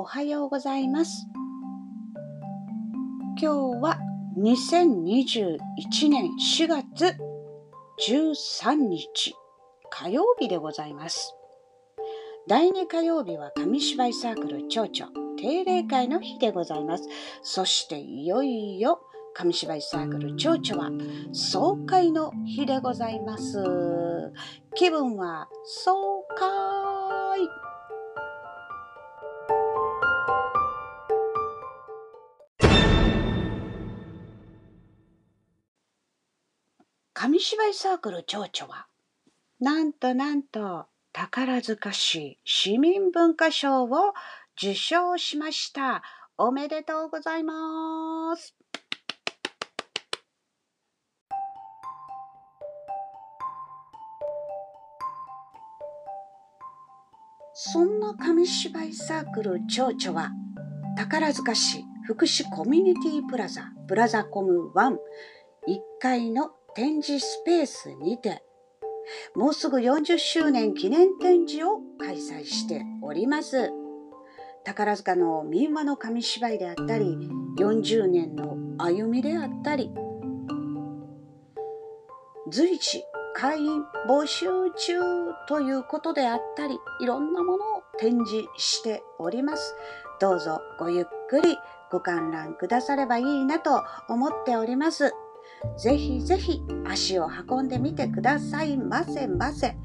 おはようございます。今日は2021年4月13日火曜日でございます。第2火曜日は紙芝居サークル蝶々定例会の日でございます。そしていよいよ紙芝居サークル蝶々は総会の日でございます。気分は爽快紙芝居サークル蝶々は、なんとなんと宝塚市市民文化賞を受賞しました。おめでとうございます。そんな紙芝居サークル蝶々は宝塚市福祉コミュニティプラザプラザコム1 1階の展示スペースにてもうすぐ40周年記念展示を開催しております。宝塚の民話の紙芝居であったり40年の歩みであったり随時会員募集中ということであったりいろんなものを展示しております。どうぞごゆっくりご観覧くださればいいなと思っております。ぜひぜひ足を運んでみてくださいませませ。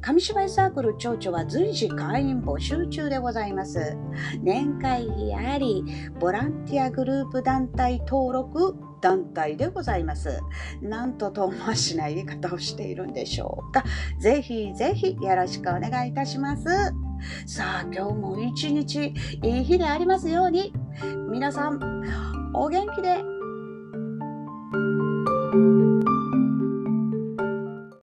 紙芝居サークル蝶々は随時会員募集中でございます。年会費あり、ボランティアグループ団体登録団体でございます。なんと遠回しな言い方をしているんでしょうか。ぜひぜひよろしくお願いいたします。さあ、今日も一日いい日でありますように、皆さん、お元気で